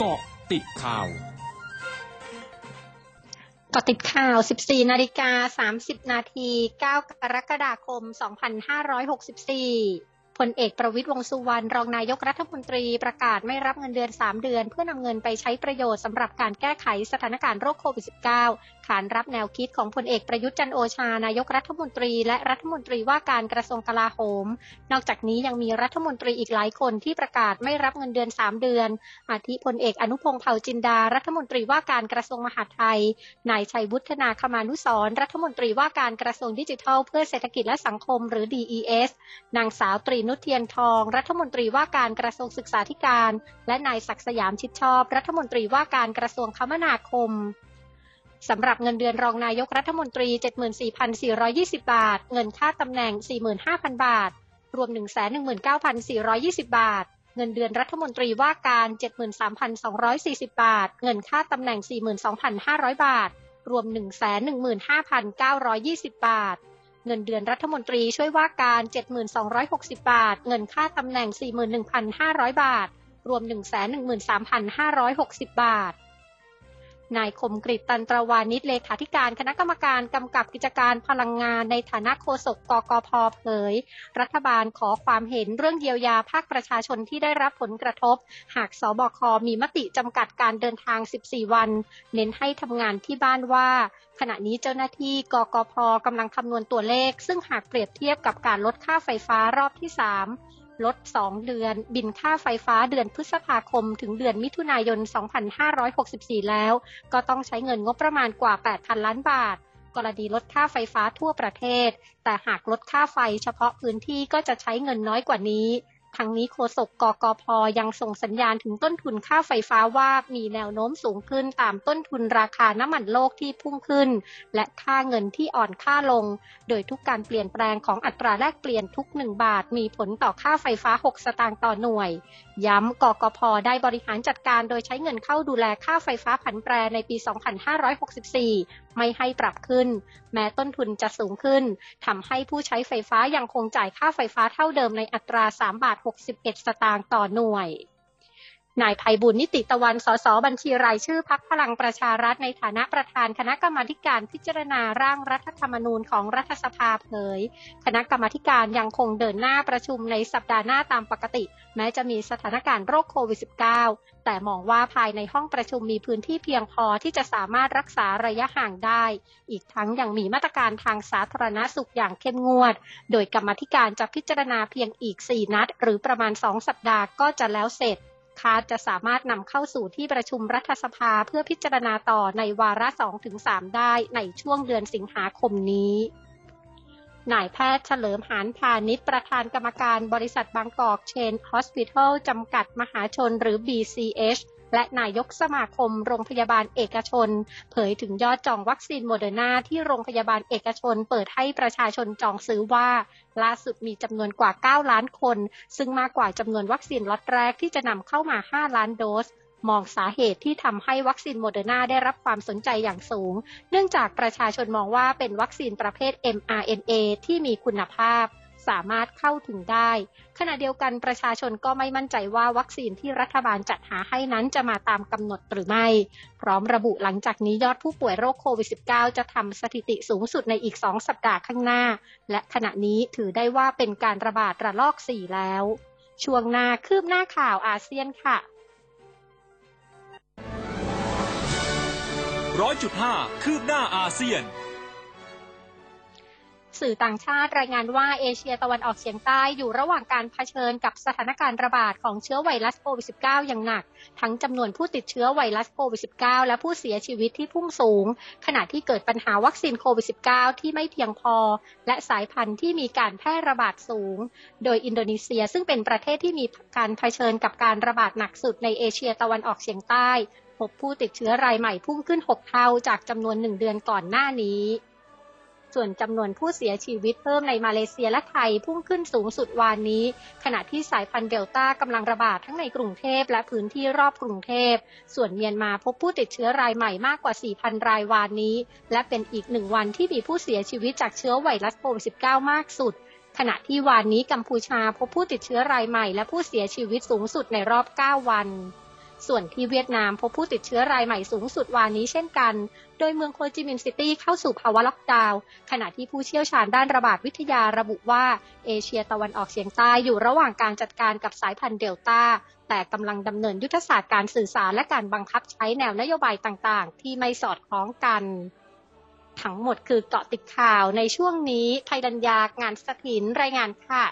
เกาะติดข่าวกาะติดข่าว 14 นาฬิกา 30 นาที 9 กรกฎาคม 2564 พลเอกประวิตยวงสุวรรณรองนายกรัฐมนตรีประกาศไม่รับเงินเดือน 3 เดือน เพื่อนำเงินไปใช้ประโยชน์สำหรับการแก้ไขสถานการณ์โรคโควิด -19 ขานรับแนวคิดของพลเอกประยุทธ์จันโอชานายกรัฐมนตรี และรัฐมนตรีว่าการกระทรวงกลาโหม นอกจากนี้ยังมีรัฐมนตรีอีกหลายคนที่ประกาศไม่รับเงินเดือน 3 เดือน อาทิพลเอกอนุพงษ์เผ่าจินดา รัฐมนตรีว่าการกระทรวงมหาดไทย นายชัยวุฒนาคมานุสรรัฐมนตรีว่าการกระทรวงดิจิทัล เพื่อเศรษฐกิจและสังคมหรือ DES นางสาวตรีนุชเทียนทอง รัฐมนตรีว่าการกระทรวงศึกษาธิการ และนายศักสยามชิดชอบ รัฐมนตรีว่าการกระทรวงคมนาคมสำหรับเงินเดือนรองนายกรัฐมนตรี 74,420 บาท เงินค่าตำแหน่ง 45,000 บาท รวม 119,420 บาท เงินเดือนรัฐมนตรีว่าการ 73,240 บาท เงินค่าตำแหน่ง 42,500 บาท รวม 115,920 บาท เงินเดือนรัฐมนตรีช่วยว่าการ 7,260 บาท เงินค่าตำแหน่ง 41,500 บาท รวม 113,560 บาท นายคมกริตันตรวานิชเลขาธิการคณะกรรมการกำกับกิจการพลังงานในฐานะโฆษกกกพเผย รัฐบาลขอความเห็นเรื่องเยียวยาภาคประชาชนที่ได้รับผลกระทบ หากสบคมีมติจำกัดการเดินทาง 14 วัน เน้นให้ทำงานที่บ้านว่า ขณะนี้เจ้าหน้าที่กกพกำลังคำนวณตัวเลข ซึ่งหากเปรียบเทียบกับการลดค่าไฟฟ้ารอบที่ 3 ลด 2 เดือน บินค่าไฟฟ้าเดือนพฤษภาคม ถึงเดือนมิถุนายน 2564 แล้ว ก็ต้องใช้เงินงบประมาณกว่า 8,000 ล้านบาท กรณีลดค่าไฟฟ้าทั่วประเทศ แต่หากลดค่าไฟเฉพาะพื้นที่ก็จะใช้เงินน้อยกว่านี้ ทั้งนี้โฆษกกกพยังส่งสัญญาณถึงต้นทุนค่าไฟฟ้าว่ามีแนวโน้มสูงขึ้นตามต้นทุนราคาน้ำมันโลกที่พุ่งขึ้น และค่าเงินที่อ่อนค่าลง โดยทุกการเปลี่ยนแปลงของอัตราแลกเปลี่ยนทุก 1 บาท มีผลต่อค่าไฟฟ้า 6 สตางค์ต่อหน่วย ย้ำกกพได้บริหารจัดการโดยใช้เงินเข้าดูแลค่าไฟฟ้าผันแปรในปี 2564 ไม่ให้ปรับขึ้น แม้ต้นทุนจะสูงขึ้นทำให้ผู้ใช้ไฟฟ้ายังคงจ่ายค่าไฟฟ้าเท่าเดิมในอัตรา 3 บาท 61 สตางค์ต่อหน่วย นายภัยบุญนิติตะวัน สส บัญชีรายชื่อพักพลังประชารัฐในฐานะประธานคณะกรรมการพิจารณาร่างรัฐธรรมนูญของรัฐสภาเผย คณะกรรมการยังคงเดินหน้าประชุมในสัปดาห์หน้าตามปกติ แม้จะมีสถานการณ์โรคโควิด -19 แต่มองว่าภายในห้องประชุมมีพื้นที่เพียงพอที่จะสามารถรักษาระยะห่างได้ อีกทั้งยังมีมาตรการทางสาธารณสุขอย่างเข้มงวด โดยกรรมธิการจะพิจารณาเพียงอีก 4 นัด หรือประมาณ 2 สัปดาห์ก็จะแล้วเสร็จ คาจะสามารถนำเข้าสู่ที่ประชุมรัฐสภาเพื่อพิจารณาต่อในวาระ2-3 ได้ในช่วงเดือนสิงหาคมนี้นายแพทย์เฉลิมหานพาณิชย์ประธานกรรมการบริษัทบางกอกเชนฮอสพิทอลจำกัดมหาชนหรือ BCH และนายกสมาคมโรงพยาบาลเอกชน เผยถึงยอดจองวัคซีนโมเดอร์นาที่โรงพยาบาลเอกชน เปิดให้ประชาชนจองซื้อว่าล่าสุดมีจำนวนกว่า 9 ล้านคน ซึ่งมากกว่าจำนวนวัคซีนล็อตแรกที่จะนำเข้ามา 5 ล้านโดสมองสาเหตุที่ทำให้วัคซีนโมเดอร์นาได้รับความสนใจอย่างสูง เนื่องจากประชาชนมองว่าเป็นวัคซีนประเภท mRNA ที่มีคุณภาพ สามารถเข้าถึงได้ ขณะเดียวกันประชาชนก็ไม่มั่นใจว่าวัคซีนที่รัฐบาลจัดหาให้นั้นจะมาตามกำหนดหรือไม่ พร้อมระบุหลังจากนี้ยอดผู้ป่วยโรคโควิด -19 จะทำสถิติสูงสุดในอีก 2 สัปดาห์ข้างหน้า และขณะนี้ถือได้ว่าเป็นการระบาดระลอก 4 แล้ว ช่วงหน้าคืบหน้าข่าวอาเซียนค่ะร้อยจุดห้าคืบหน้าอาเซียน สื่อต่างชาติรายงานว่าเอเชียตะวันออกเฉียงใต้อยู่ระหว่างการเผชิญกับสถานการณ์ระบาดของเชื้อไวรัสโควิด -19 อย่างหนัก ทั้งจำนวนผู้ติดเชื้อไวรัสโควิด -19 และผู้เสียชีวิตที่พุ่งสูง ขณะที่เกิดปัญหาวัคซีนโควิด -19 ที่ไม่เพียงพอ และสายพันธุ์ที่มีการแพร่ระบาดสูง โดยอินโดนีเซียซึ่งเป็นประเทศที่มีการเผชิญกับการระบาดหนักสุดในเอเชียตะวันออกเฉียงใต้พบผู้ติดเชื้อรายใหม่พุ่งขึ้น 6 เท่าจากจำนวน 1 เดือนก่อนหน้านี้ ส่วนจำนวนผู้เสียชีวิตเพิ่มในมาเลเซียและไทยพุ่งขึ้นสูงสุดวานนี้ ขณะที่สายพันธุ์เดลต้ากำลังระบาดทั้งในกรุงเทพและพื้นที่รอบกรุงเทพ ส่วนเมียนมาพบผู้ติดเชื้อรายใหม่มากกว่า 4,000 รายวานนี้ และเป็นอีกหนึ่งวันที่มีผู้เสียชีวิตจากเชื้อไวรัสโควิด -19 มากสุดขณะที่วานนี้กัมพูชาพบผู้ติดเชื้อรายใหม่และผู้เสียชีวิตสูงสุดในรอบ 9 วัน ส่วนที่เวียดนามพบผู้ติดเชื้อรายใหม่สูงสุดวานนี้เช่นกัน โดยเมืองโฮจิมินห์ซิตี้เข้าสู่ภาวะล็อกดาวน์ ขณะที่ผู้เชี่ยวชาญด้านระบาดวิทยาระบุว่า เอเชียตะวันออกเฉียงใต้อยู่ระหว่างการจัดการกับสายพันธุ์เดลต้า แต่กำลังดำเนินยุทธศาสตร์การสื่อสารและการบังคับใช้แนวนโยบายต่างๆ ที่ไม่สอดคล้องกันทั้งหมดคือเกาะติดข่าวในช่วงนี้ไทยดัญญางานสถินรายงานค่ะ